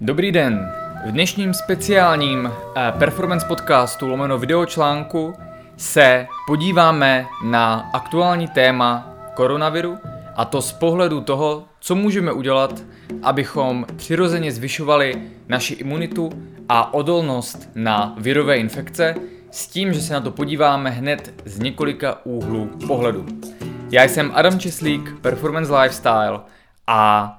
Dobrý den. V dnešním speciálním eh, performance podcastu lomeno videočlánku se podíváme na aktuální téma koronaviru a to z pohledu toho, co můžeme udělat, abychom přirozeně zvyšovali naši imunitu a odolnost na virové infekce s tím, že se na to podíváme hned z několika úhlů pohledu. Já jsem Adam Česlík, Performance Lifestyle a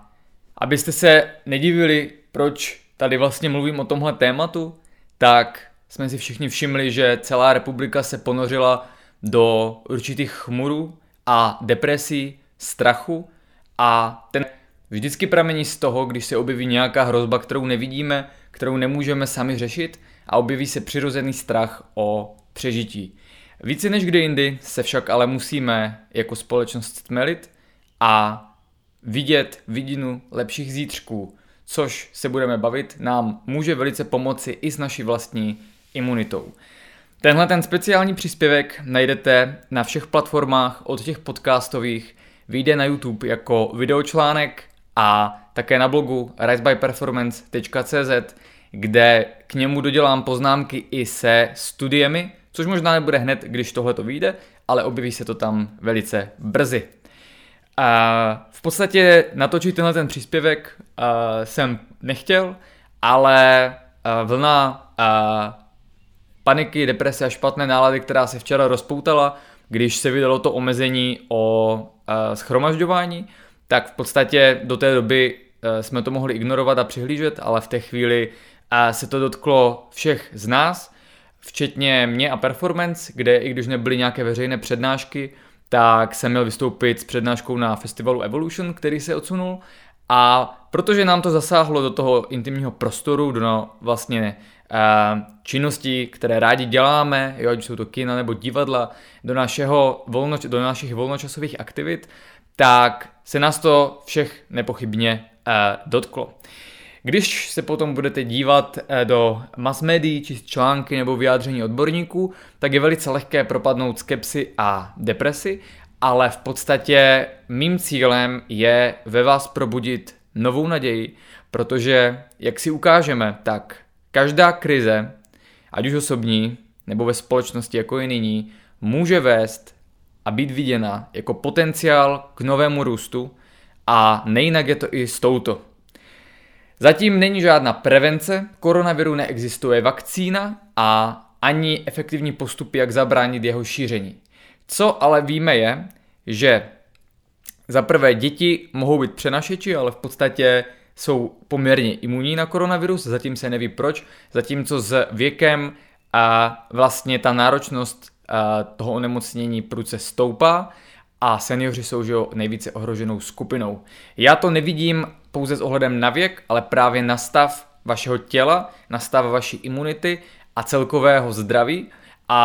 abyste se nedivili, proč tady vlastně mluvím o tomhle tématu, tak jsme si všichni všimli, že celá republika se ponořila do určitých chmurů a depresí, strachu a ten vždycky pramení z toho, když se objeví nějaká hrozba, kterou nevidíme, kterou nemůžeme sami řešit a objeví se přirozený strach o přežití. Více než kdy jindy se však ale musíme jako společnost stmelit a vidět vidinu lepších zítřků, což se budeme bavit, nám může velice pomoci i s naší vlastní imunitou. Tenhle ten speciální příspěvek najdete na všech platformách od těch podcastových, vyjde na YouTube jako videočlánek a také na blogu risebyperformance.cz, kde k němu dodělám poznámky i se studiemi, což možná nebude hned, když tohle to vyjde, ale objeví se to tam velice brzy. A v podstatě natočit tenhle ten příspěvek uh, jsem nechtěl, ale uh, vlna uh, paniky, deprese a špatné nálady, která se včera rozpoutala, když se vydalo to omezení o uh, schromažďování, tak v podstatě do té doby uh, jsme to mohli ignorovat a přihlížet, ale v té chvíli uh, se to dotklo všech z nás, včetně mě a Performance, kde i když nebyly nějaké veřejné přednášky, tak jsem měl vystoupit s přednáškou na festivalu Evolution, který se odsunul a protože nám to zasáhlo do toho intimního prostoru, do no, vlastně uh, činnosti, které rádi děláme, jo, ať jsou to kina nebo divadla, do, našeho volno, do našich volnočasových aktivit, tak se nás to všech nepochybně uh, dotklo. Když se potom budete dívat eh, do mass médií, či články nebo vyjádření odborníků, tak je velice lehké propadnout skepsi a depresi, ale v podstatě mým cílem je ve vás probudit novou naději, protože, jak si ukážeme, tak každá krize, ať už osobní nebo ve společnosti jako je nyní, může vést a být viděna jako potenciál k novému růstu a nejinak je to i s touto. Zatím není žádná prevence, koronaviru neexistuje vakcína a ani efektivní postupy, jak zabránit jeho šíření. Co ale víme je, že za prvé děti mohou být přenašeči, ale v podstatě jsou poměrně imunní na koronavirus, zatím se neví proč, zatímco s věkem a vlastně ta náročnost toho onemocnění pruce stoupá a seniori jsou že nejvíce ohroženou skupinou. Já to nevidím pouze s ohledem na věk, ale právě na stav vašeho těla, na stav vaší imunity a celkového zdraví. A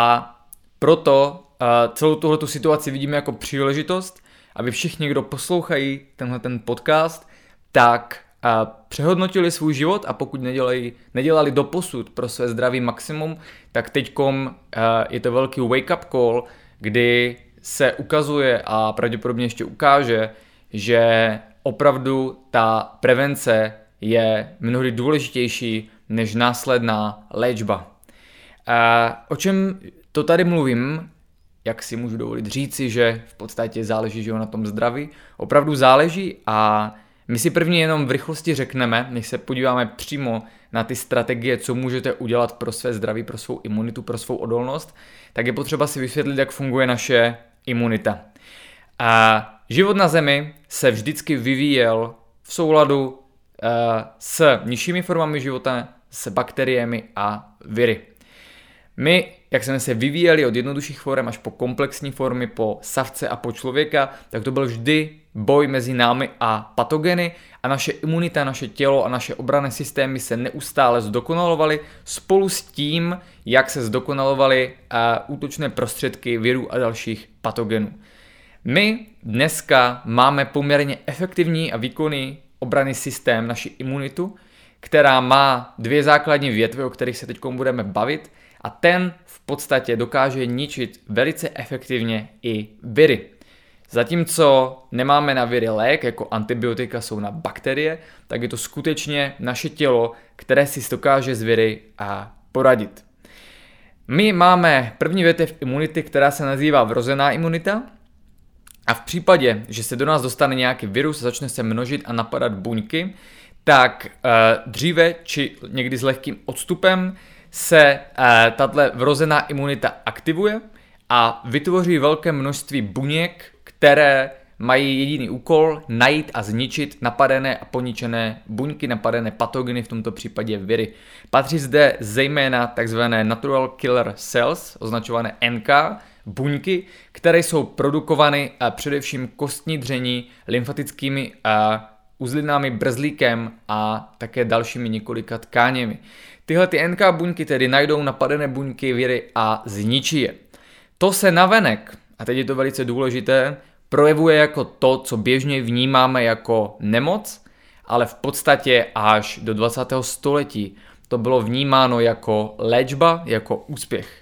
proto uh, celou tuhletu situaci vidíme jako příležitost, aby všichni, kdo poslouchají tenhle ten podcast, tak uh, přehodnotili svůj život a pokud nedělali, nedělali do posud pro své zdraví maximum, tak teďkom uh, je to velký wake-up call, kdy se ukazuje a pravděpodobně ještě ukáže, že opravdu ta prevence je mnohdy důležitější než následná léčba. A o čem to tady mluvím, jak si můžu dovolit říci, že v podstatě záleží že na tom zdraví, opravdu záleží a my si první jenom v rychlosti řekneme, než se podíváme přímo na ty strategie, co můžete udělat pro své zdraví, pro svou imunitu, pro svou odolnost, tak je potřeba si vysvětlit, jak funguje naše imunita. A život na Zemi se vždycky vyvíjel v souladu uh, s nižšími formami života, s bakteriemi a viry. My, jak jsme se vyvíjeli od jednodušších forem až po komplexní formy, po savce a po člověka, tak to byl vždy boj mezi námi a patogeny a naše imunita, naše tělo a naše obrané systémy se neustále zdokonalovaly spolu s tím, jak se zdokonalovaly uh, útočné prostředky virů a dalších patogenů. My dneska máme poměrně efektivní a výkonný obrany systém, naši imunitu, která má dvě základní větvy, o kterých se teď budeme bavit a ten v podstatě dokáže ničit velice efektivně i viry. Zatímco nemáme na viry lék, jako antibiotika jsou na bakterie, tak je to skutečně naše tělo, které si dokáže z viry a poradit. My máme první větev imunity, která se nazývá vrozená imunita, a v případě, že se do nás dostane nějaký virus, začne se množit a napadat buňky, tak uh, dříve či někdy s lehkým odstupem se uh, tato vrozená imunita aktivuje a vytvoří velké množství buněk, které mají jediný úkol najít a zničit napadené a poničené buňky, napadené patogeny, v tomto případě viry. Patří zde zejména tzv. natural killer cells, označované NK, buňky, které jsou produkovány především kostní dření, lymfatickými uzlinami, brzlíkem a také dalšími několika tkáněmi. Tyhle ty NK buňky tedy najdou napadené buňky viry a zničí je. To se navenek, a teď je to velice důležité, projevuje jako to, co běžně vnímáme jako nemoc, ale v podstatě až do 20. století to bylo vnímáno jako léčba, jako úspěch.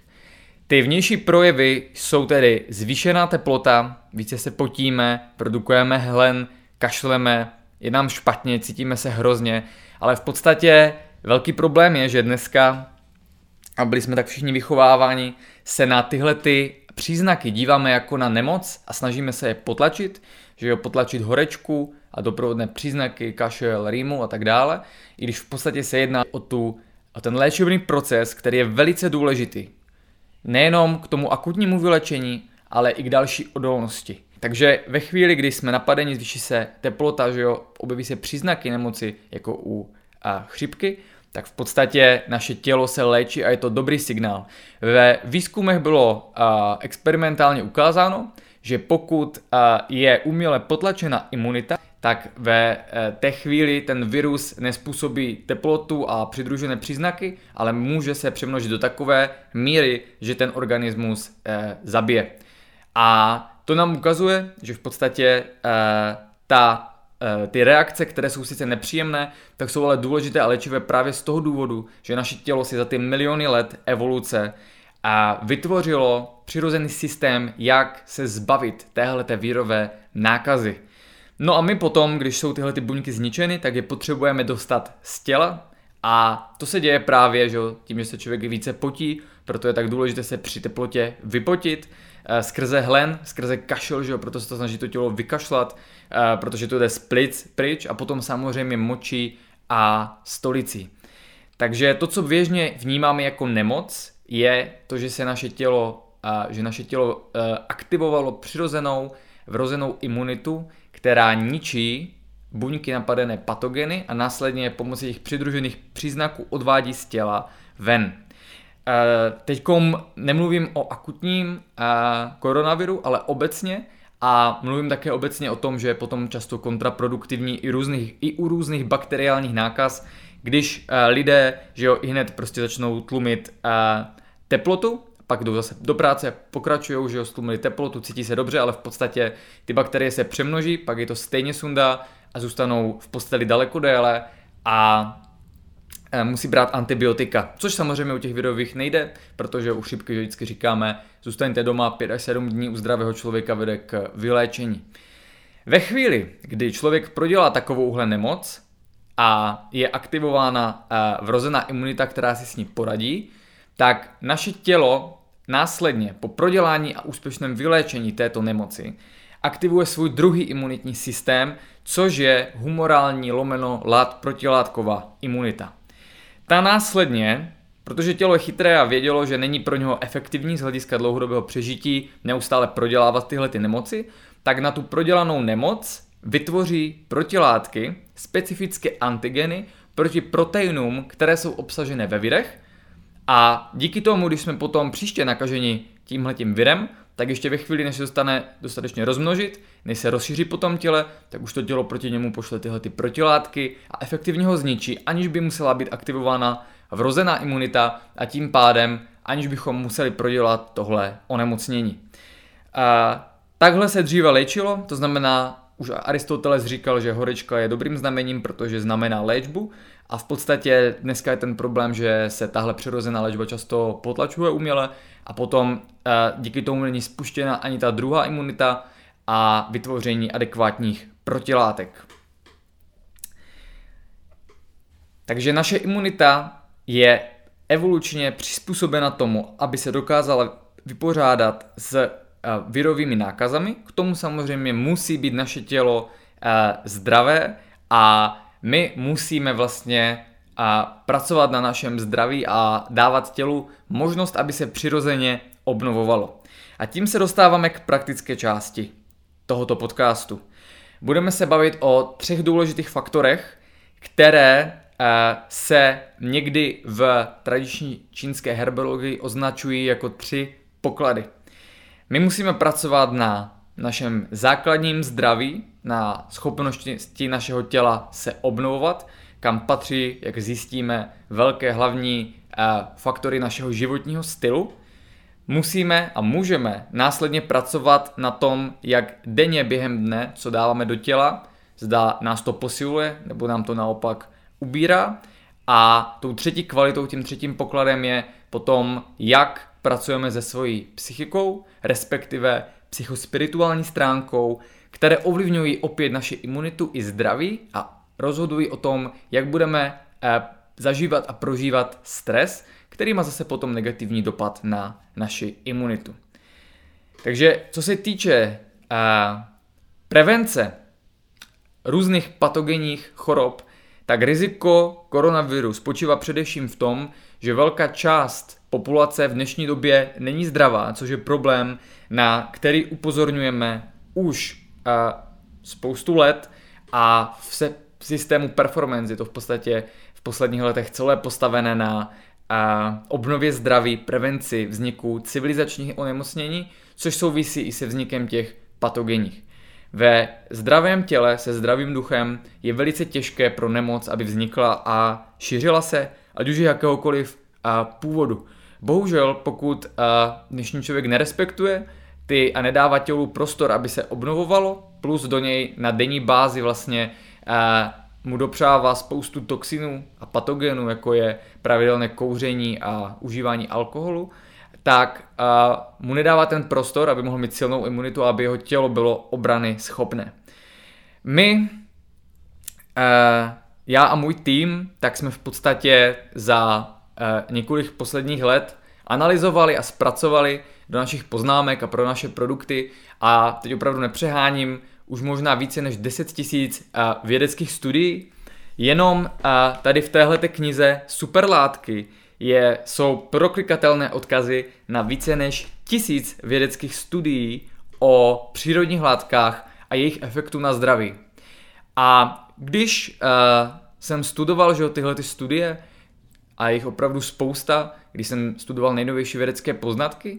Ty vnější projevy jsou tedy zvýšená teplota, více se potíme, produkujeme hlen, kašleme, je nám špatně, cítíme se hrozně, ale v podstatě velký problém je, že dneska, a byli jsme tak všichni vychováváni, se na tyhle ty příznaky díváme jako na nemoc a snažíme se je potlačit, že jo, potlačit horečku a doprovodné příznaky, kašel, rýmu a tak dále, i když v podstatě se jedná o, tu, o ten léčebný proces, který je velice důležitý. Nejenom k tomu akutnímu vylečení, ale i k další odolnosti. Takže ve chvíli, kdy jsme napadeni, zvýší se teplota, že jo, objeví se příznaky nemoci, jako u a, chřipky, tak v podstatě naše tělo se léčí a je to dobrý signál. Ve výzkumech bylo a, experimentálně ukázáno, že pokud a, je uměle potlačena imunita, tak ve e, té chvíli ten virus nespůsobí teplotu a přidružené příznaky, ale může se přemnožit do takové míry, že ten organismus e, zabije. A to nám ukazuje, že v podstatě e, ta Eh, ty reakce, které jsou sice nepříjemné, tak jsou ale důležité a léčivé právě z toho důvodu, že naše tělo si za ty miliony let evoluce a vytvořilo přirozený systém, jak se zbavit téhleté vírové nákazy. No a my potom, když jsou tyhle ty buňky zničeny, tak je potřebujeme dostat z těla a to se děje právě že, tím, že se člověk více potí, proto je tak důležité se při teplotě vypotit, Eh, skrze hlen, skrze kašel, že jo, proto se to snaží to tělo vykašlat, eh, protože to jde splic pryč a potom samozřejmě močí a stolicí. Takže to, co běžně vnímáme jako nemoc, je to, že se naše tělo, eh, že naše tělo aktivovalo přirozenou vrozenou imunitu, která ničí buňky napadené patogeny a následně pomocí jejich přidružených příznaků odvádí z těla ven. Eh, Teď nemluvím o akutním eh, koronaviru, ale obecně a mluvím také obecně o tom, že je potom často kontraproduktivní i, různých, i u různých bakteriálních nákaz, když uh, lidé že jo, i hned prostě začnou tlumit teplotu, pak jdou zase do práce, pokračují, že jo, stlumili teplotu, cítí se dobře, ale v podstatě ty bakterie se přemnoží, pak je to stejně sunda a zůstanou v posteli daleko déle a Eh, musí brát antibiotika, což samozřejmě u těch virových nejde, protože u chřipky vždycky říkáme, zůstaňte doma 5 až 7 dní u zdravého člověka vede k vyléčení. Ve chvíli, kdy člověk prodělá takovouhle nemoc a je aktivována eh, vrozená imunita, která si s ní poradí, tak naše tělo následně po prodělání a úspěšném vyléčení této nemoci aktivuje svůj druhý imunitní systém, což je humorální lomeno lát protilátková imunita. Ta následně, protože tělo je chytré a vědělo, že není pro něho efektivní z hlediska dlouhodobého přežití neustále prodělávat tyhle ty nemoci, tak na tu prodělanou nemoc vytvoří protilátky, specifické antigeny proti proteinům, které jsou obsažené ve virech a díky tomu, když jsme potom příště nakaženi tímhletím virem, tak ještě ve chvíli, než se dostane dostatečně rozmnožit, než se rozšíří po tom těle, tak už to tělo proti němu pošle tyhle ty protilátky a efektivně ho zničí, aniž by musela být aktivována vrozená imunita a tím pádem, aniž bychom museli prodělat tohle onemocnění. A takhle se dříve léčilo, to znamená, už Aristoteles říkal, že horečka je dobrým znamením, protože znamená léčbu a v podstatě dneska je ten problém, že se tahle přirozená léčba často potlačuje uměle a potom díky tomu není spuštěna ani ta druhá imunita a vytvoření adekvátních protilátek. Takže naše imunita je evolučně přizpůsobena tomu, aby se dokázala vypořádat s eh, virovými nákazami. K tomu samozřejmě musí být naše tělo eh, zdravé a my musíme vlastně eh, pracovat na našem zdraví a dávat tělu možnost, aby se přirozeně obnovovalo. A tím se dostáváme k praktické části tohoto podcastu. Budeme se bavit o třech důležitých faktorech, které se někdy v tradiční čínské herbologii označují jako tři poklady. My musíme pracovat na našem základním zdraví, na schopnosti našeho těla se obnovovat, kam patří, jak zjistíme, velké hlavní eh, faktory našeho životního stylu. Musíme a můžeme následně pracovat na tom, jak denně během dne, co dáváme do těla, zda nás to posiluje, nebo nám to naopak ubírá. A tou třetí kvalitou, tím třetím pokladem je potom, jak pracujeme se svojí psychikou, respektive psychospirituální stránkou, které ovlivňují opět naši imunitu i zdraví a rozhodují o tom, jak budeme eh, zažívat a prožívat stres, který má zase potom negativní dopad na naši imunitu. Takže co se týče eh, prevence různých patogenních chorob, tak riziko koronaviru spočívá především v tom, že velká část populace v dnešní době není zdravá, což je problém, na který upozorňujeme už spoustu let a v, systému performance je to v podstatě v posledních letech celé postavené na uh, obnově zdraví, prevenci vzniku civilizačních onemocnění, což souvisí i se vznikem těch patogenních. Ve zdravém těle se zdravým duchem je velice těžké pro nemoc, aby vznikla a šířila se, ať už je jakéhokoliv a, původu. Bohužel, pokud a, dnešní člověk nerespektuje ty a nedává tělu prostor, aby se obnovovalo, plus do něj na denní bázi vlastně a, mu dopřává spoustu toxinů a patogenů, jako je pravidelné kouření a užívání alkoholu, tak uh, mu nedává ten prostor, aby mohl mít silnou imunitu aby jeho tělo bylo obrany schopné. My, uh, já a můj tým, tak jsme v podstatě za několik posledních let analyzovali a zpracovali do našich poznámek a pro naše produkty a teď opravdu nepřeháním, už možná více než 10 tisíc vědeckých studií. Jenom tady v téhle knize Superlátky je, jsou proklikatelné odkazy na více než tisíc vědeckých studií o přírodních látkách a jejich efektu na zdraví. A když uh, jsem studoval že tyhle ty studie, a jich opravdu spousta, když jsem studoval nejnovější vědecké poznatky,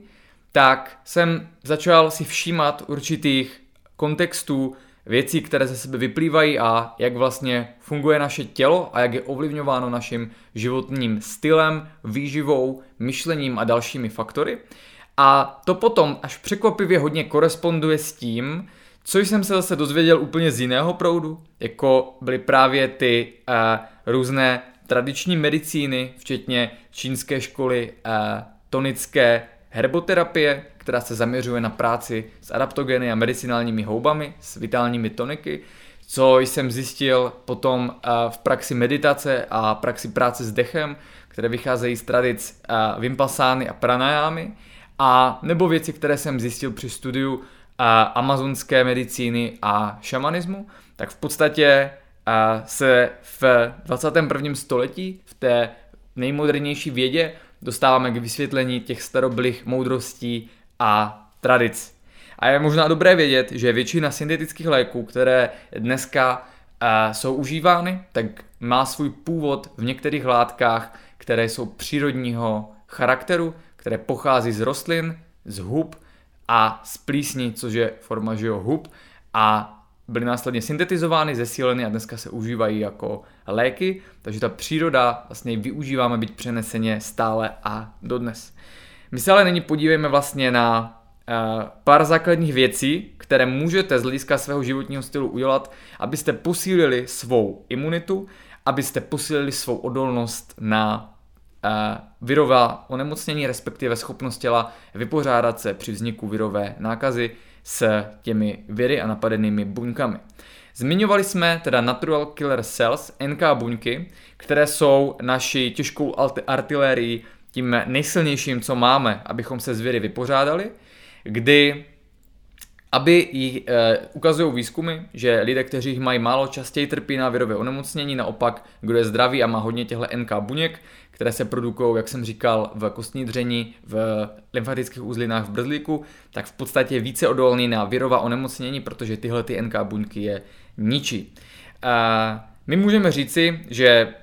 tak jsem začal si všímat určitých kontextů, věcí, které ze sebe vyplývají a jak vlastně funguje naše tělo a jak je ovlivňováno naším životním stylem, výživou, myšlením a dalšími faktory. A to potom až překvapivě hodně koresponduje s tím, co jsem se zase dozvěděl úplně z jiného proudu, jako byly právě ty uh, různé tradiční medicíny, včetně čínské školy uh, tonické herboterapie, která se zaměřuje na práci s adaptogeny a medicinálními houbami, s vitálními toniky, co jsem zjistil potom eh, v praxi meditace a praxi práce s dechem, které vycházejí z tradic eh, Vimpasány a pranajámy, a nebo věci, které jsem zjistil při studiu eh, amazonské medicíny a šamanismu, tak v podstatě se v 21. století v té nejmodernější vědě dostáváme k vysvětlení těch starobylých moudrostí a tradic. A je možná dobré vědět, že většina syntetických léků, které dneska uh, jsou užívány, tak má svůj původ v některých látkách, které jsou přírodního charakteru, které pochází z rostlin, z hub a z plísní, což je forma žio hub a byly následně syntetizovány, zesíleny a dneska se užívají jako léky, takže ta příroda vlastně využíváme být přeneseně stále a dodnes. My se ale nyní podívejme vlastně na uh, pár základních věcí, které můžete z hlediska svého životního stylu udělat, abyste posílili svou imunitu, abyste posílili svou odolnost na uh, virová onemocnění, respektive schopnost těla vypořádat se při vzniku virové nákazy, s těmi viry a napadenými buňkami. Zmiňovali jsme teda Natural Killer Cells, NK buňky, které jsou naší těžkou artilérií, tím nejsilnějším, co máme, abychom se s viry vypořádali, kdy aby jí e, ukazují výzkumy, že lidé, kteří jich mají málo, častěji trpí na virové onemocnění, naopak, kdo je zdravý a má hodně těchto NK buněk, které se produkují, jak jsem říkal, v kostní dření, v lymfatických uzlinách v brzlíku, tak v podstatě více odolný na virová onemocnění, protože tyhle ty NK buňky je ničí. E, my můžeme říci, že e,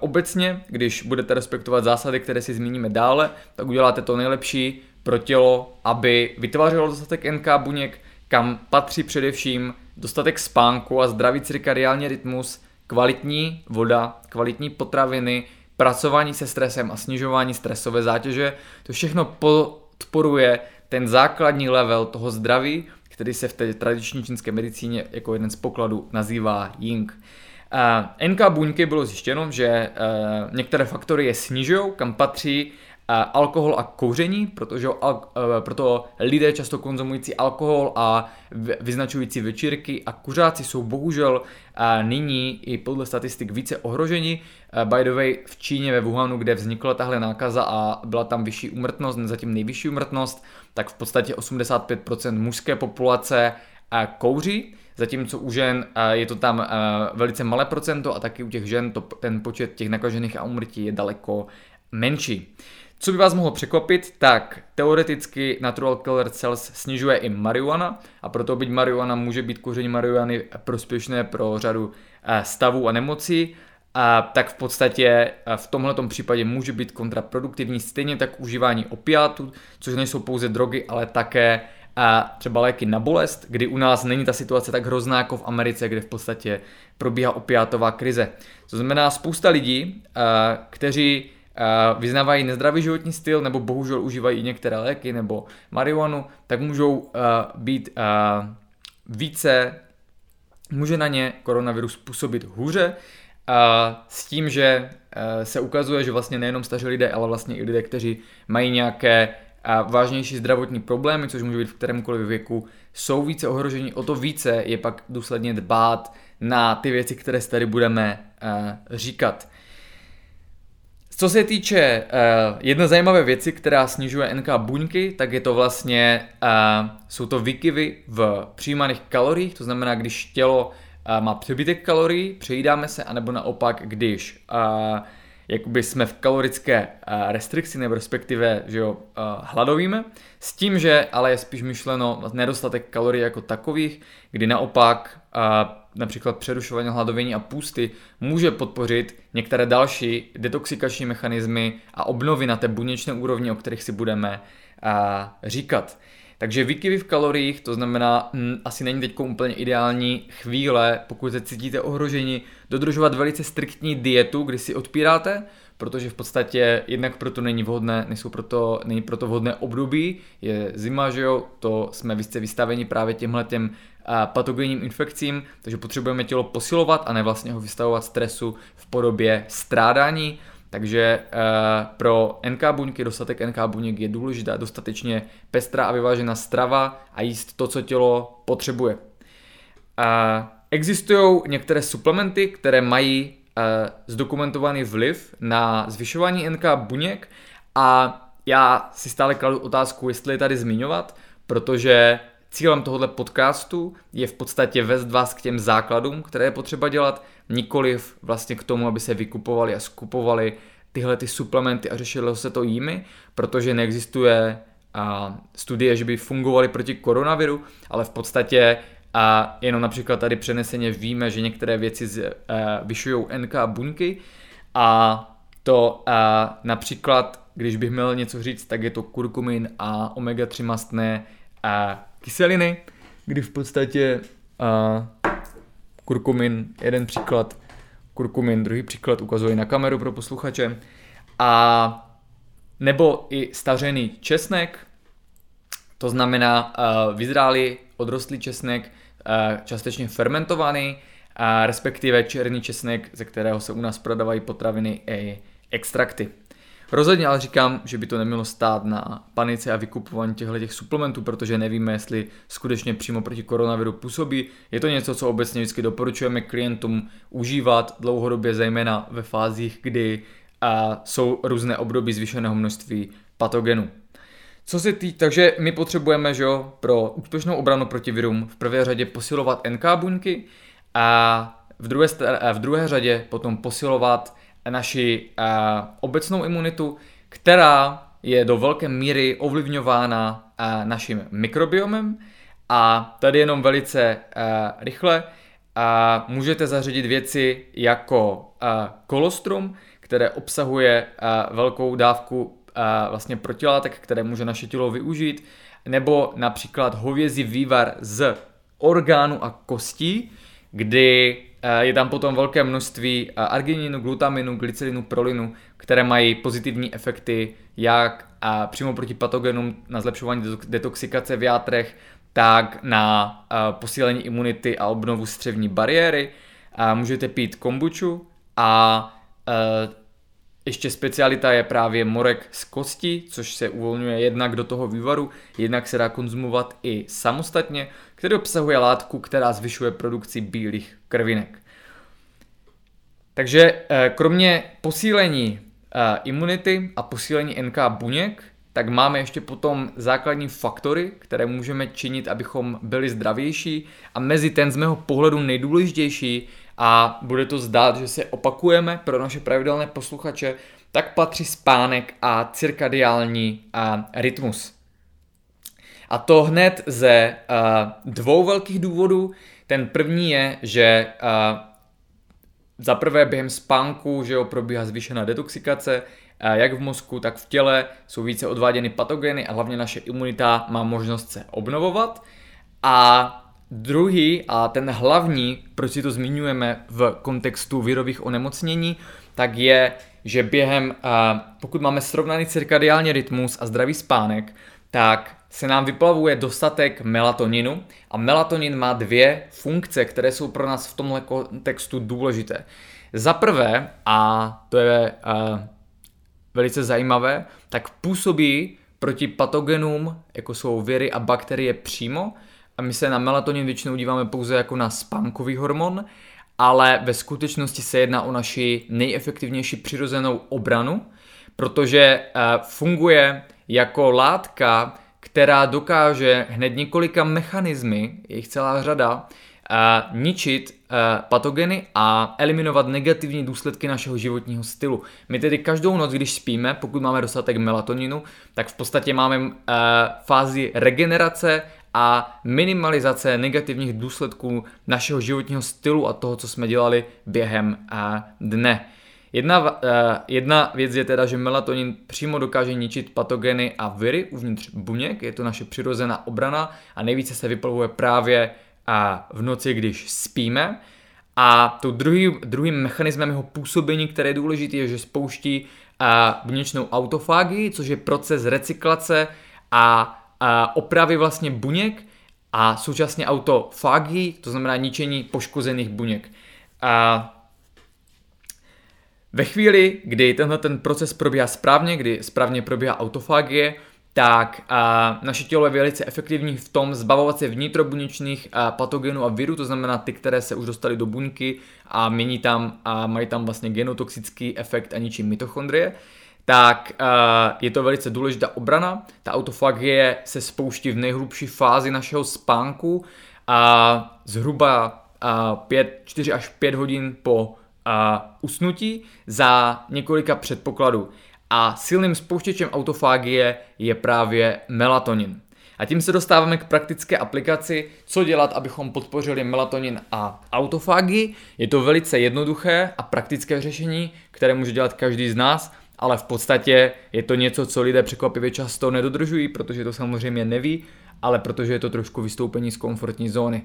obecně, když budete respektovat zásady, které si zmíníme dále, tak uděláte to nejlepší pro tělo, aby vytvářelo dostatek NK buněk, kam patří především dostatek spánku a zdravý cirkadiální rytmus, kvalitní voda, kvalitní potraviny, pracování se stresem a snižování stresové zátěže. To všechno podporuje ten základní level toho zdraví, který se v té tradiční čínské medicíně jako jeden z pokladů nazývá Ying. NK buňky bylo zjištěno, že eh, některé faktory je snižují, kam patří alkohol a kouření, protože al, e, proto lidé často konzumující alkohol a vyznačující večírky a kuřáci jsou bohužel nyní i podle statistik více ohroženi. By the way, v Číně, ve Wuhanu, kde vznikla tahle nákaza a byla tam vyšší umrtnost, zatím nejvyšší umrtnost, tak v podstatě 85% mužské populace kouří, zatímco u žen je to tam velice malé procento a taky u těch žen to, ten počet těch nakažených a umrtí je daleko menší. Co by vás mohlo překvapit, tak teoreticky Natural Killer Cells snižuje i marihuana a proto byť marihuana může být kouření marihuany prospěšné pro řadu eh, stavů a nemocí, a tak v podstatě eh, v tomhle případě může být kontraproduktivní stejně tak užívání opiátů, což nejsou pouze drogy, ale také a eh, třeba léky na bolest, kdy u nás není ta situace tak hrozná jako v Americe, kde v podstatě probíhá opiátová krize. To znamená spousta lidí, kteří vyznávají nezdravý životní styl nebo bohužel užívají některé léky nebo marihuanu, tak můžou uh, být uh, více, může na ně koronavirus působit hůře, uh, s tím, že uh, se ukazuje, že vlastně nejenom staří lidé, ale vlastně i lidé, kteří mají nějaké vážnější zdravotní problémy, což může být v kterémkoliv věku, jsou více ohroženi, o to více je pak důsledně dbát na ty věci, které tady budeme říkat. Co se týče uh, jedné zajímavé věci, která snižuje NK buňky, tak je to vlastně, uh, jsou to výkyvy v přijímaných kaloriích, to znamená, když tělo uh, má přebytek kalorií, přejídáme se, anebo naopak, když uh, jakoby jsme v kalorické uh, restrikci, nebo respektive, že jo, uh, hladovíme, s tím, že ale je spíš myšleno nedostatek kalorií jako takových, kdy naopak uh, například přerušování hladovění a půsty může podpořit některé další detoxikační mechanismy a obnovy na té buněčné úrovni, o kterých si budeme a, říkat. Takže výkyvy v kaloriích, to znamená, m, hm, asi není teď úplně ideální chvíle, pokud se cítíte ohroženi, dodržovat velice striktní dietu, kdy si odpíráte, protože v podstatě jednak proto není vhodné, nejsou proto, není proto vhodné období, je zima, že jo, to jsme vystaveni právě těmhle těm patogenním infekcím, takže potřebujeme tělo posilovat a ne vlastně ho vystavovat stresu v podobě strádání. Takže uh, pro NK buňky, dostatek NK buněk je důležitá dostatečně pestrá a vyvážená strava a jíst to, co tělo potřebuje. Existují některé suplementy, které mají uh, zdokumentovaný vliv na zvyšování NK buněk a já si stále kladu otázku, jestli je tady zmiňovat, protože Cílem tohoto podcastu je v podstatě vést vás k těm základům, které je potřeba dělat, nikoliv vlastně k tomu, aby se vykupovali a skupovali tyhle ty suplementy a řešilo se to jimi, protože neexistuje a, studie, že by fungovaly proti koronaviru, ale v podstatě a jenom například tady přeneseně víme, že některé věci a, vyšují NK buňky a to a, například, když bych měl něco říct, tak je to kurkumin a omega-3 mastné a kyseliny, kdy v podstatě a, kurkumin, jeden příklad, kurkumin, druhý příklad ukazuji na kameru pro posluchače, a nebo i stařený česnek, to znamená uh, vyzrálý odrostlý česnek, uh, částečně fermentovaný, a respektive černý česnek, ze kterého se u nás prodávají potraviny i extrakty. Rozhodně ale říkám, že by to nemělo stát na panice a vykupování těchto těch suplementů, protože nevíme, jestli skutečně přímo proti koronaviru působí. Je to něco, co obecně vždycky doporučujeme klientům užívat dlouhodobě, zejména ve fázích, kdy a, jsou různé období zvýšeného množství patogenů. Co se tý, takže my potřebujeme, že jo, pro úspěšnou obranu proti virům v prvé řadě posilovat NK buňky a v druhé, v druhé řadě potom posilovat naši uh, obecnou imunitu, která je do velké míry ovlivňována uh, naším mikrobiomem. A tady jenom velice uh, rychle můžete zařadit věci jako kolostrum, které obsahuje velkou dávku vlastně protilátek, které může naše tělo využít, nebo například hovězí vývar z orgánu a kostí, kdy Eh, je tam potom velké množství eh, argininu, glutaminu, glycerinu, prolinu, které mají pozitivní efekty jak a přímo proti patogenům na zlepšování detoxikace v játrech, tak na eh, posílení imunity a obnovu střevní bariéry. Můžete pít kombuču a ještě specialita je právě morek z kosti, což se uvolňuje jednak do toho vývaru, jednak se dá konzumovat i samostatně, který obsahuje látku, která zvyšuje produkci bílých krvinek. Takže eh, kromě posílení eh, imunity a posílení NK buněk, tak máme ještě potom základní faktory, které můžeme činit, abychom byli zdravější a mezi ten z mého pohledu nejdůležitější a bude to zdát, že se opakujeme pro naše pravidelné posluchače, tak patří spánek a cirkadiální a rytmus. A to hned ze uh, dvou velkých důvodů. Ten první je, že uh, za prvé během spánku, že jo, probíhá zvýšená detoxikace, jak v mozku, tak v těle, jsou více odváděny patogeny a hlavně naše imunita má možnost se obnovovat. A druhý a ten hlavní, proč si to zmiňujeme v kontextu virových onemocnění, tak je, že během, pokud máme srovnaný cirkadiální rytmus a zdravý spánek, tak se nám vyplavuje dostatek melatoninu a melatonin má dvě funkce, které jsou pro nás v tomhle kontextu důležité. Za prvé, a to je uh, velice zajímavé, tak působí proti patogenům, jako jsou viry a bakterie přímo, a my se na melatonin většinou díváme pouze jako na spánkový hormon, ale ve skutečnosti se jedná o naši nejefektivnější přirozenou obranu, protože uh, funguje jako látka, která dokáže hned několika mechanismy, je jich celá řada, uh, ničit uh, patogeny a eliminovat negativní důsledky našeho životního stylu. My tedy každou noc, když spíme, pokud máme dostatek melatoninu, tak v podstatě máme fázi regenerace a minimalizace negativních důsledků našeho životního stylu a toho, co jsme dělali během dne. Jedna, uh, jedna věc je teda, že melatonin přímo dokáže ničit patogeny a viry uvnitř buněk, je to naše přirozená obrana a nejvíce se vyplavuje právě v noci, když spíme. A to druhý, druhým mechanismem jeho působení, který je důležitý, je, že spouští buněčnou autofágii, což je proces recyklace a opravy vlastně buněk a současně autofágii, to znamená ničení poškozených buněk. Uh, ve chvíli, kdy tenhle ten proces probíhá správně, kdy správně probíhá autofagie, tak a, naše tělo je velice efektivní v tom zbavovat se vnitrobuněčných a, patogenů a virů, to znamená ty, které se už dostaly do buňky a mění tam a mají tam vlastně genotoxický efekt a ničí mitochondrie tak uh, je to velice důležitá obrana. Ta autofagie se spouští v nejhlubší fázi našeho spánku a zhruba uh, 5, 4 až 5 hodin po a usnutí za několika předpokladů. A silným spouštěčem autofágie je právě melatonin. A tím se dostáváme k praktické aplikaci, co dělat, abychom podpořili melatonin a autofágii. Je to velice jednoduché a praktické řešení, které může dělat každý z nás, ale v podstatě je to něco, co lidé překvapivě často nedodržují, protože to samozřejmě neví, ale protože je to trošku vystoupení z komfortní zóny.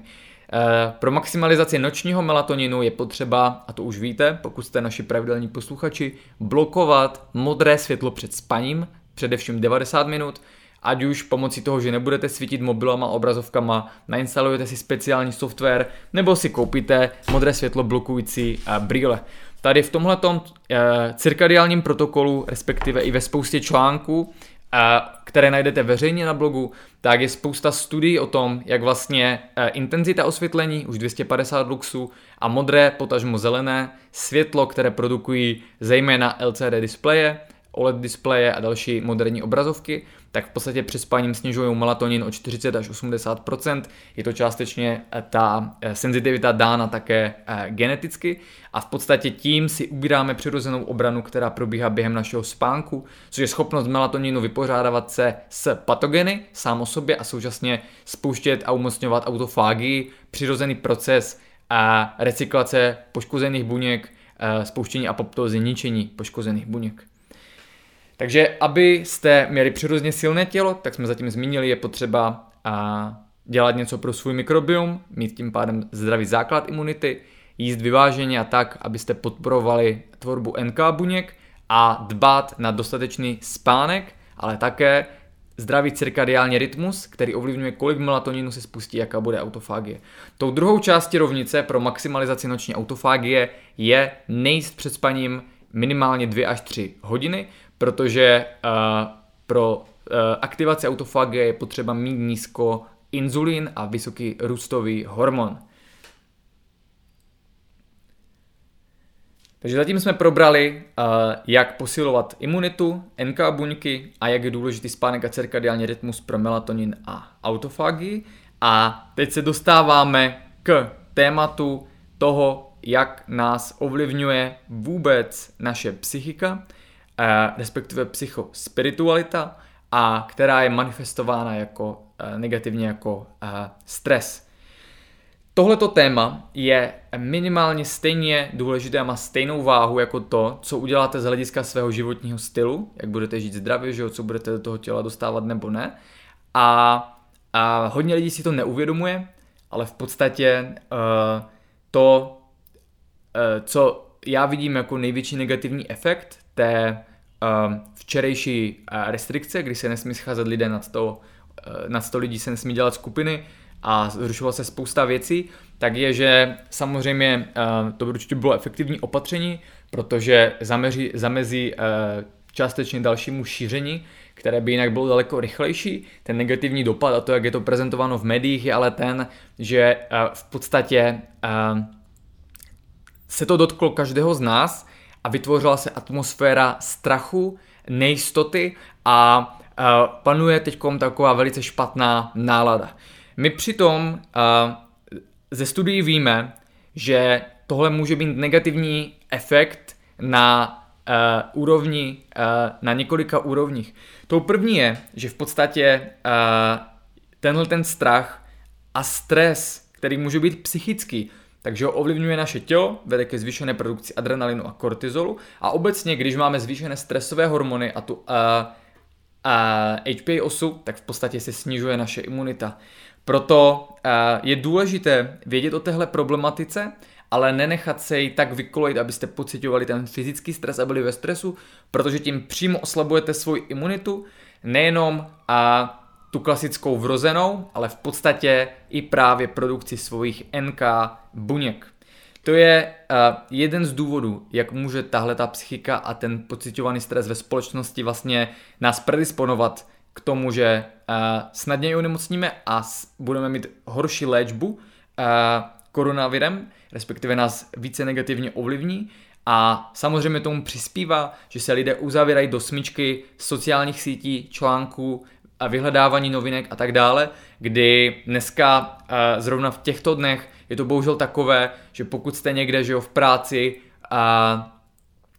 Eh, pro maximalizaci nočního melatoninu je potřeba, a to už víte, pokud jste naši pravidelní posluchači, blokovat modré světlo před spaním, především 90 minut, ať už pomocí toho, že nebudete svítit mobilama obrazovkama, nainstalujete si speciální software, nebo si koupíte modré světlo blokující eh, brýle. Tady v tomhletom uh, cirkadiálním protokolu, respektive i ve spoustě článků, které najdete veřejně na blogu, tak je spousta studií o tom, jak vlastně e, intenzita osvětlení, už 250 luxů, a modré, potažmo zelené, světlo, které produkují zejména LCD displeje, OLED displeje a další moderní obrazovky, tak v podstatě při spáním snižují melatonin o 40 až 80% Je to částečně eh, ta eh, senzitivita dána také eh, geneticky a v podstatě tím si ubíráme přirozenou obranu, která probíhá během našeho spánku, což je schopnost melatoninu vypořádávat se s patogeny sám o sobě a současně spouštět a umocňovat autofágii, přirozený proces a recyklace poškozených buněk, spouštění apoptózy, ničení poškozených buněk. Takže abyste měli přirozeně silné tělo, tak jsme zatím zmínili, je potřeba a, dělat něco pro svůj mikrobiom, mít tím pádem zdravý základ imunity, jíst vyváženě a tak, abyste podporovali tvorbu NK buněk a dbát na dostatečný spánek, ale také zdravý cirkadiální rytmus, který ovlivňuje, kolik melatoninu se spustí, jaká bude autofágie. Tou druhou částí rovnice pro maximalizaci noční autofágie je nejíst před spaním minimálně 2 až 3 hodiny, protože uh, pro uh, aktivaci autofagie je potřeba mít nízko inzulin a vysoký růstový hormon. Takže zatím jsme probrali, uh, jak posilovat imunitu, NK buňky a jak je důležitý spánek a cirkadiální rytmus pro melatonin a autofagii. A teď se dostáváme k tématu toho, jak nás ovlivňuje vůbec naše psychika Eh, respektive psychospiritualita, a která je manifestována jako eh, negativně jako eh, stres. Tohleto téma je minimálně stejně důležité a má stejnou váhu jako to, co uděláte z hlediska svého životního stylu, jak budete žít zdravě, že co budete do toho těla dostávat nebo ne. A, a hodně lidí si to neuvědomuje, ale v podstatě uh, to, uh, co já vidím jako největší negativní efekt té včerejší eh, restrikce, kdy se nesmí scházet lidé nad 100, eh, nad 100 lidí, se nesmí dělat skupiny a zrušilo se spousta věcí, tak je, že samozřejmě eh, to určitě bylo efektivní opatření, protože zameří, zamezí částečně dalšímu šíření, které by jinak bylo daleko rychlejší. Ten negativní dopad a to, jak je to prezentováno v médiích, je ale ten, že v podstatě se to dotklo každého z nás a vytvořila se atmosféra strachu, nejistoty a uh, panuje teď taková velice špatná nálada. My přitom uh, ze studií víme, že tohle může být negativní efekt na uh, úrovni, uh, na několika úrovních. Tou první je, že v podstatě uh, tenhle ten strach a stres, který může být psychický, takže ho ovlivňuje naše tělo, vede ke zvýšené produkci adrenalinu a kortizolu a obecně, když máme zvýšené stresové hormony a tu uh, uh, HPA osu, tak v podstatě se snižuje naše imunita. Proto uh, je důležité vědět o téhle problematice, ale nenechat se ji tak vykolejit, abyste pocitovali ten fyzický stres a byli ve stresu, protože tím přímo oslabujete svoji imunitu, nejenom a tu klasickou vrozenou, ale v podstatě i právě produkci svých NK buněk. To je uh, jeden z důvodů, jak může tahle ta psychika a ten pocitovaný stres ve společnosti vlastně nás predisponovat k tomu, že uh, snadněji onemocníme a budeme mít horší léčbu uh, koronavirem, respektive nás více negativně ovlivní. A samozřejmě tomu přispívá, že se lidé uzavírají do smyčky sociálních sítí, článků, a vyhledávání novinek a tak dále, kdy dneska zrovna v těchto dnech je to bohužel takové, že pokud jste někde, že jo, v práci a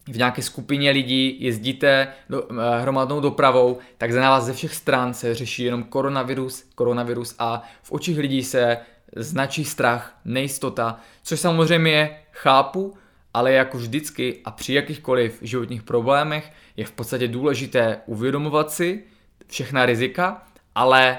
v nějaké skupině lidí jezdíte do, hromadnou dopravou, tak za vás ze všech stran se řeší jenom koronavirus, koronavirus a v očích lidí se značí strach, nejistota, což samozřejmě chápu, ale jako vždycky a při jakýchkoliv životních problémech je v podstatě důležité uvědomovat si, všechna rizika, ale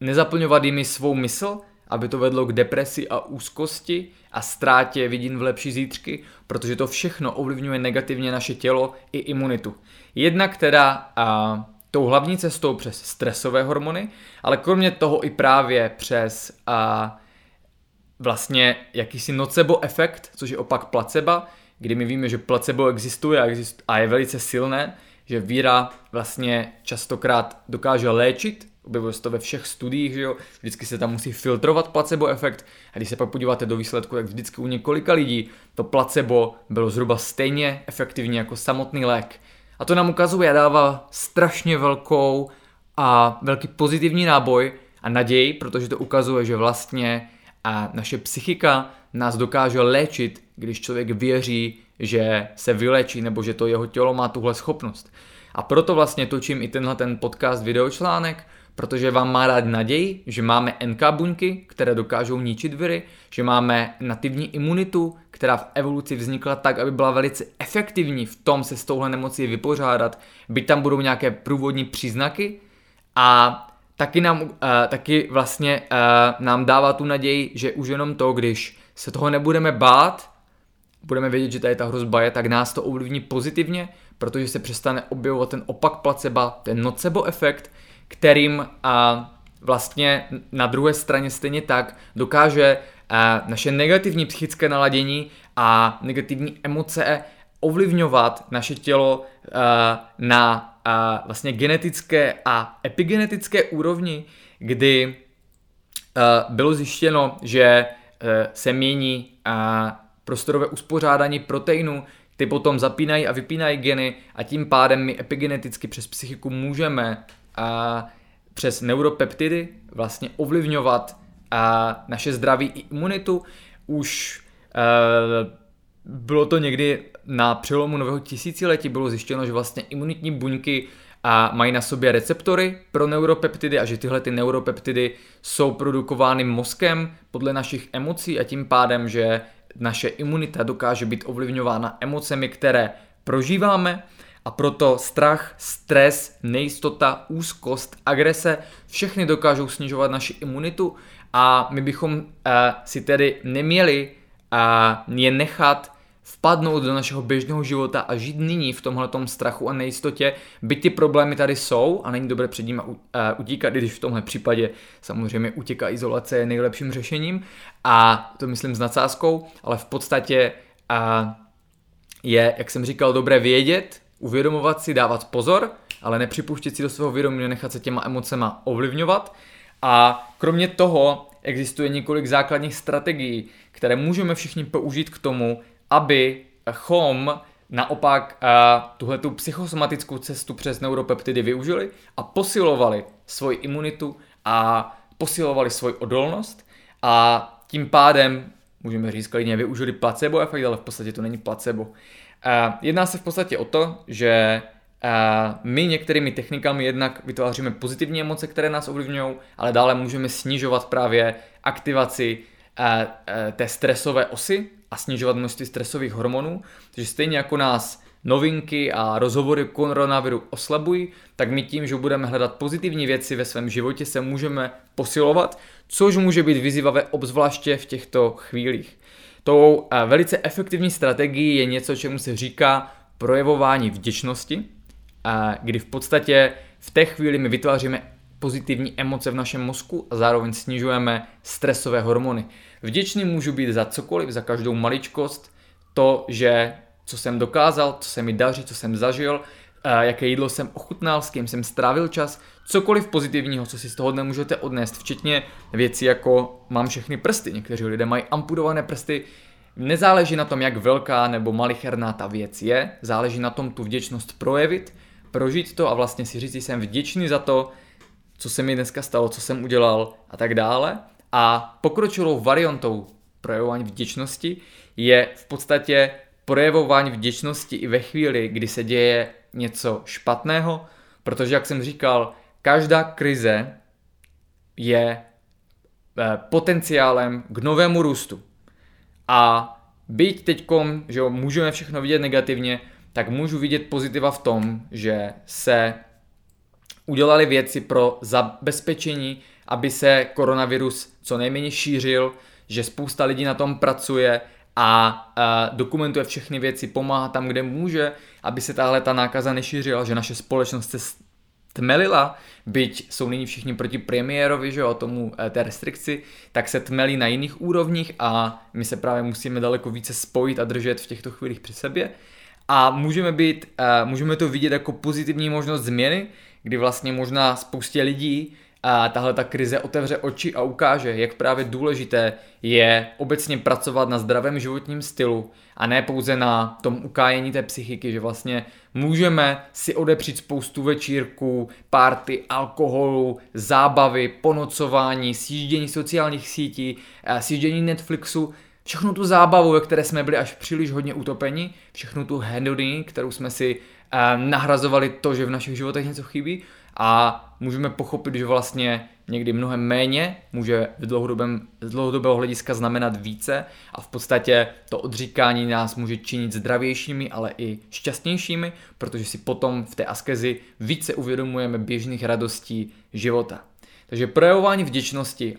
nezaplňovat jimi svou mysl, aby to vedlo k depresi a úzkosti a ztrátě vidin v lepší zítřky, protože to všechno ovlivňuje negativně naše tělo i imunitu. Jedna, která a, tou hlavní cestou přes stresové hormony, ale kromě toho i právě přes a, vlastně jakýsi nocebo efekt, což je opak placebo, kdy my víme, že placebo existuje a je velice silné, že víra vlastně častokrát dokáže léčit, objevuje se to ve všech studiích, že jo, vždycky se tam musí filtrovat placebo efekt a když se pak podíváte do výsledku, tak vždycky u několika lidí to placebo bylo zhruba stejně efektivní jako samotný lék. A to nám ukazuje a dává strašně velkou a velký pozitivní náboj a naději, protože to ukazuje, že vlastně a naše psychika nás dokáže léčit, když člověk věří, že se vylečí nebo že to jeho tělo má tuhle schopnost. A proto vlastně točím i tenhle ten podcast videočlánek, protože vám má rád naději, že máme NK buňky, které dokážou ničit viry, že máme nativní imunitu, která v evoluci vznikla tak, aby byla velice efektivní v tom se s touhle nemocí vypořádat, byť tam budou nějaké průvodní příznaky a taky nám, uh, taky vlastně uh, nám dává tu naději, že už jenom to, když se toho nebudeme bát, budeme vědět, že tady ta hrozba je, tak nás to ovlivní pozitivně, protože se přestane objevovat ten opak placebo, ten nocebo efekt, kterým a vlastně na druhé straně stejně tak dokáže naše negativní psychické naladění a negativní emoce ovlivňovat naše tělo na vlastně genetické a epigenetické úrovni, kdy bylo zjištěno, že se mění prostorové uspořádání proteinů, ty potom zapínají a vypínají geny a tím pádem my epigeneticky přes psychiku můžeme a přes neuropeptidy vlastně ovlivňovat a naše zdraví i imunitu. Už a, bylo to někdy na přelomu nového tisíciletí, bylo zjištěno, že vlastně imunitní buňky a mají na sobě receptory pro neuropeptidy a že tyhle ty neuropeptidy jsou produkovány mozkem podle našich emocí a tím pádem, že naše imunita dokáže být ovlivňována emocemi, které prožíváme a proto strach, stres, nejistota, úzkost, agrese, všechny dokážou snižovat naši imunitu a my bychom uh, si tedy neměli uh, je nechat vpadnout do našeho běžného života a žít nyní v tomhle strachu a nejistotě, byť ty problémy tady jsou a není dobré před nimi utíkat, když v tomhle případě samozřejmě utěká izolace je nejlepším řešením a to myslím s nadsázkou, ale v podstatě je, jak jsem říkal, dobré vědět, uvědomovat si, dávat pozor, ale nepřipuštět si do svého vědomí, nechat se těma emocema ovlivňovat. A kromě toho existuje několik základních strategií, které můžeme všichni použít k tomu, abychom naopak uh, tuhle tu psychosomatickou cestu přes neuropeptidy využili a posilovali svoji imunitu a posilovali svoji odolnost a tím pádem můžeme říct klidně využili placebo efekt, ale v podstatě to není placebo. Uh, jedná se v podstatě o to, že uh, my některými technikami jednak vytváříme pozitivní emoce, které nás ovlivňují, ale dále můžeme snižovat právě aktivaci té stresové osy, a snižovat množství stresových hormonů. Takže stejně jako nás novinky a rozhovory koronaviru oslabují, tak my tím, že budeme hledat pozitivní věci ve svém životě, se můžeme posilovat, což může být vyzývavé obzvláště v těchto chvílích. Tou eh, velice efektivní strategií je něco, čemu se říká projevování vděčnosti, eh, kdy v podstatě v té chvíli my vytváříme pozitivní emoce v našem mozku a zároveň snižujeme stresové hormony. Vděčný můžu být za cokoliv, za každou maličkost, to, že co jsem dokázal, co se mi daří, co jsem zažil, jaké jídlo jsem ochutnal, s kým jsem strávil čas, cokoliv pozitivního, co si z toho dne můžete odnést, včetně věcí jako mám všechny prsty. Někteří lidé mají amputované prsty, nezáleží na tom, jak velká nebo malicherná ta věc je, záleží na tom tu vděčnost projevit, prožít to a vlastně si říct, že jsem vděčný za to, co se mi dneska stalo, co jsem udělal a tak dále. A pokročilou variantou projevování vděčnosti je v podstatě projevování vděčnosti i ve chvíli, kdy se děje něco špatného, protože, jak jsem říkal, každá krize je eh, potenciálem k novému růstu. A byť teďkom, že můžeme všechno vidět negativně, tak můžu vidět pozitiva v tom, že se udělali věci pro zabezpečení, aby se koronavirus co nejméně šířil, že spousta lidí na tom pracuje a, a dokumentuje všechny věci, pomáhá tam, kde může, aby se tahle ta nákaza nešířila, že naše společnost se tmelila, byť jsou nyní všichni proti premiérovi, že jo, tomu eh, té restrikci, tak se tmelí na jiných úrovních a my se právě musíme daleko více spojit a držet v těchto chvílích při sobě. A můžeme, být, uh, můžeme to vidět jako pozitivní možnost změny, kdy vlastně možná spoustě lidí a tahle ta krize otevře oči a ukáže, jak právě důležité je obecně pracovat na zdravém životním stylu a ne pouze na tom ukájení té psychiky, že vlastně můžeme si odepřít spoustu večírků, párty, alkoholu, zábavy, ponocování, sjíždění sociálních sítí, sjíždění Netflixu, všechnu tu zábavu, ve které jsme byli až příliš hodně utopeni, všechnu tu hedony, kterou jsme si nahrazovali to, že v našich životech něco chybí, a můžeme pochopit, že vlastně někdy mnohem méně může v dlouhodobém, z dlouhodobého hlediska znamenat více a v podstatě to odříkání nás může činit zdravějšími, ale i šťastnějšími, protože si potom v té askezi více uvědomujeme běžných radostí života. Takže projevování vděčnosti,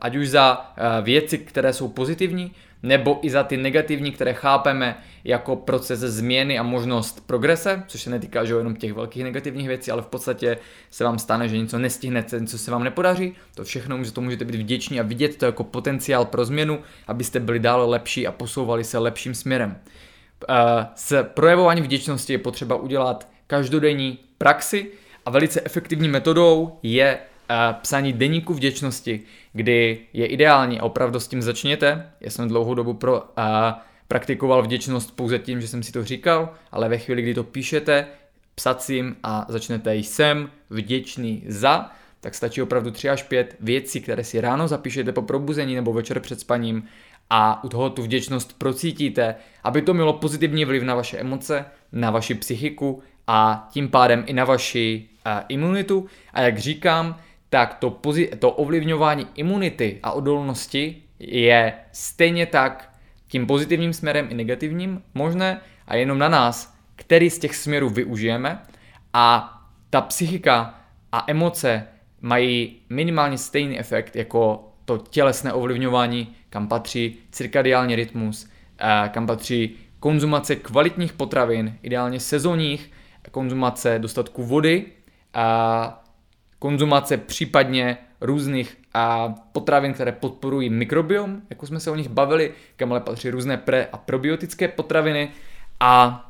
ať už za eh, věci, které jsou pozitivní, nebo i za ty negativní, které chápeme jako proces změny a možnost progrese, což se netýká že jenom těch velkých negativních věcí, ale v podstatě se vám stane, že něco nestihnete, něco se vám nepodaří, to všechno za to můžete být vděční a vidět to jako potenciál pro změnu, abyste byli dále lepší a posouvali se lepším směrem. Eh, s projevováním vděčnosti je potřeba udělat každodenní praxi a velice efektivní metodou je psaní deníku vděčnosti, kdy je ideální a opravdu s tím začněte. Já jsem dlouhou dobu pro, a, praktikoval vděčnost pouze tím, že jsem si to říkal, ale ve chvíli, kdy to píšete, jim a začnete jsem vděčný za, tak stačí opravdu 3 až 5 věcí, které si ráno zapíšete po probuzení nebo večer před spaním a u toho tu vděčnost procítíte, aby to mělo pozitivní vliv na vaše emoce, na vaši psychiku a tím pádem i na vaši uh, imunitu. A jak říkám, tak to, to ovlivňování imunity a odolnosti je stejně tak tím pozitivním směrem i negativním možné a jenom na nás, který z těch směrů využijeme. A ta psychika a emoce mají minimálně stejný efekt jako to tělesné ovlivňování, kam patří cirkadiální rytmus, kam patří konzumace kvalitních potravin, ideálně sezónních, konzumace dostatku vody, a konzumace případně různých a potravin, které podporují mikrobiom, jako jsme se o nich bavili, kam ale patří různé pre- a probiotické potraviny. A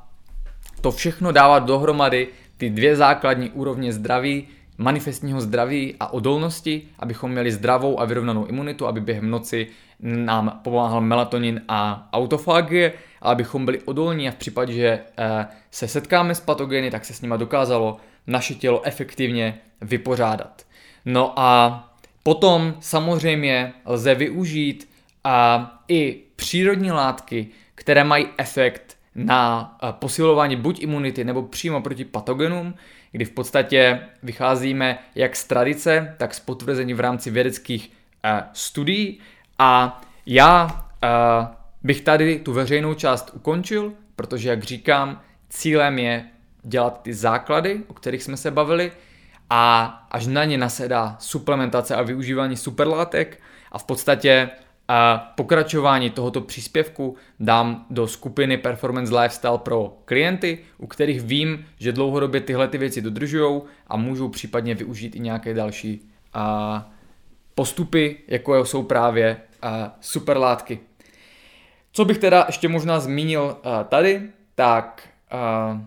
to všechno dává dohromady ty dvě základní úrovně zdraví, manifestního zdraví a odolnosti, abychom měli zdravou a vyrovnanou imunitu, aby během noci nám pomáhal melatonin a autofagie, a abychom byli odolní a v případě, že eh, se setkáme s patogeny, tak se s nima dokázalo naše tělo efektivně vypořádat. No a potom samozřejmě lze využít a i přírodní látky, které mají efekt na posilování buď imunity nebo přímo proti patogenům, kdy v podstatě vycházíme jak z tradice, tak z potvrzení v rámci vědeckých studií. A já bych tady tu veřejnou část ukončil, protože jak říkám, cílem je dělat ty základy, o kterých jsme se bavili, a až na ně nasedá suplementace a využívání superlátek a v podstatě pokračování tohoto příspěvku dám do skupiny Performance Lifestyle pro klienty, u kterých vím, že dlouhodobě tyhle ty věci dodržují a můžou případně využít i nějaké další a, postupy, jako jsou právě superlátky. Co bych teda ještě možná zmínil tady, tak a,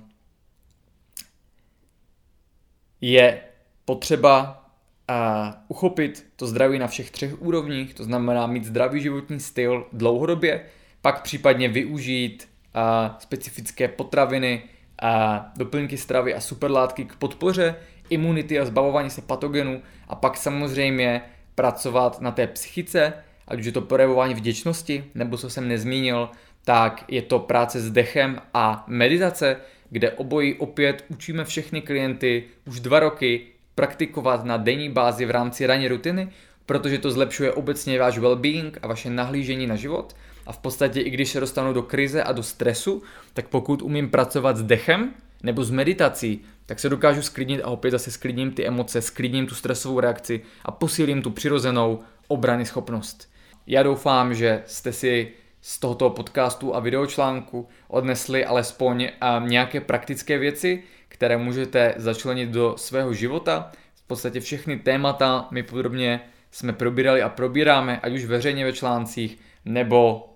je potřeba a uchopit to zdraví na všech třech úrovních, to znamená mít zdravý životní styl dlouhodobě, pak případně využít a, specifické potraviny, a doplňky stravy a superlátky k podpoře imunity a zbavování se patogenů a pak samozřejmě pracovat na té psychice, ať už je to projevování vděčnosti, nebo co jsem nezmínil, tak je to práce s dechem a meditace, kde obojí opět učíme všechny klienty už dva roky praktikovat na denní bázi v rámci ranní rutiny, protože to zlepšuje obecně váš well-being a vaše nahlížení na život. A v podstatě i když se dostanu do krize a do stresu, tak pokud umím pracovat s dechem nebo s meditací, tak se dokážu sklidnit a opět zase sklidním ty emoce, sklidním tu stresovou reakci a posílím tu přirozenou obrany schopnost. Já doufám, že jste si z tohoto podcastu a videočlánku odnesli alespoň nějaké praktické věci, které můžete začlenit do svého života. V podstatě všechny témata my podrobně jsme probírali a probíráme, ať už veřejně ve článcích nebo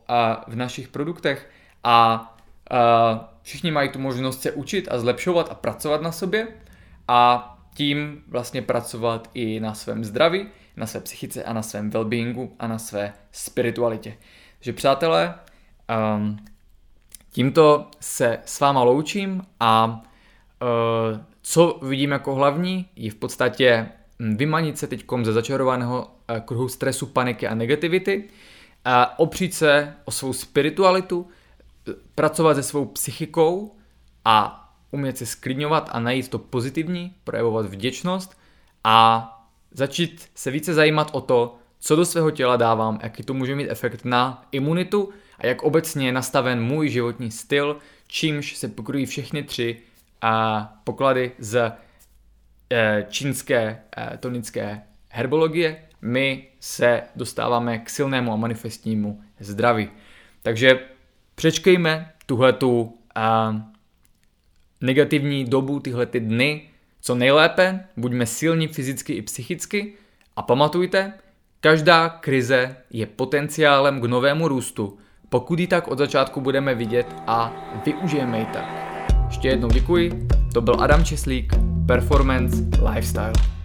v našich produktech a všichni mají tu možnost se učit a zlepšovat a pracovat na sobě a tím vlastně pracovat i na svém zdraví, na své psychice a na svém wellbeingu a na své spiritualitě. Takže přátelé, um, tímto se s váma loučím a uh, co vidím jako hlavní je v podstatě hm, vymanit se teď ze začarovaného uh, kruhu stresu, paniky a negativity, a opřít se o svou spiritualitu, pracovat se svou psychikou a umět se sklidňovat a najít to pozitivní, projevovat vděčnost a začít se více zajímat o to, co do svého těla dávám, jaký to může mít efekt na imunitu a jak obecně je nastaven můj životní styl, čímž se pokryjí všechny tři a poklady z e, čínské e, tonické herbologie. My se dostáváme k silnému a manifestnímu zdraví. Takže přečkejme tuhletu a, negativní dobu, tyhle ty dny, co nejlépe, buďme silní fyzicky i psychicky a pamatujte, každá krize je potenciálem k novému růstu, pokud ji tak od začátku budeme vidět a využijeme ji tak. Ještě jednou děkuji, to byl Adam Česlík, Performance Lifestyle.